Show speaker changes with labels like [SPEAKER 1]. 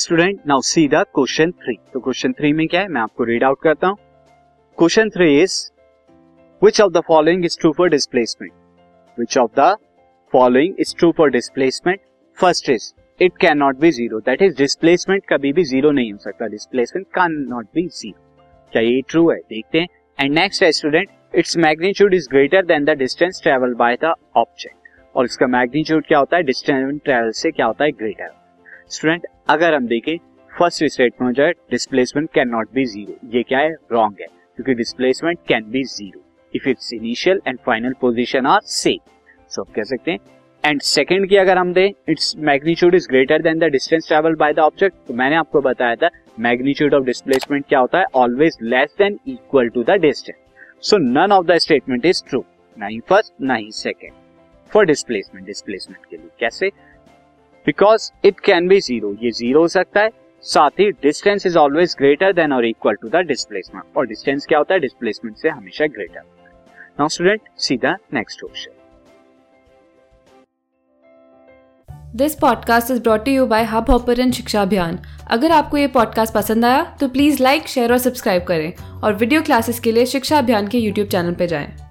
[SPEAKER 1] Student now see the question three तो question three में क्या है? मैं आपको रीड आउट करता हूँ। Question three is which of the following is true for displacement which of the following is true for displacement first is it can not be zero that is displacement कभी भी ज़ीरो नहीं हो सकता। Displacement can not be zero क्या ये true है? देखते हैं। एंड नेक्स्ट है student its magnitude is greater than the distance travel by the object और इसका मैग्नीट्यूड क्या होता है? डिस्टेंस ट्रेवल से क्या होता है? ग्रेटर स्टूडेंट अगर हम देखें फ़र्स्ट स्टेटमेंट हो जाए displacement can not be zero ये क्या है? रॉन्ग है, क्योंकि displacement can be zero if it's initial and final position are same so कह सकते हैं। एंड सेकेंड की अगर हम दें its magnitude is greater than the distance travel by the object तो मैंने आपको बताया था मैग्नीट्यूड ऑफ़ डिस्प्लेसमेंट क्या होता है? Always less than equal to the distance so none of the statement is true ना ही फ़र्स्ट ना ही सेकेंड फॉर डिस्प्लेसमेंट डिस्प्लेसमेंट के लिए कैसे? Because it can be zero ये ज़ीरो हो सकता है, साथ ही distance is always greater than और इक्वल टू द डिस्प्लेसमेंट और डिस्टेंस क्या होता है? डिस्प्लेसमेंट से हमेशा ग्रेटर नाउ स्टूडेंट सीधा next question
[SPEAKER 2] this podcast is brought you by hub hopper शिक्षा अभियान अगर आपको ये पॉडकास्ट पसंद आया तो प्लीज़ लाइक शेयर और सब्सक्राइब करें और वीडियो क्लासेस के लिए शिक्षा अभियान के यूट्यूब चैनल पर जाएँ।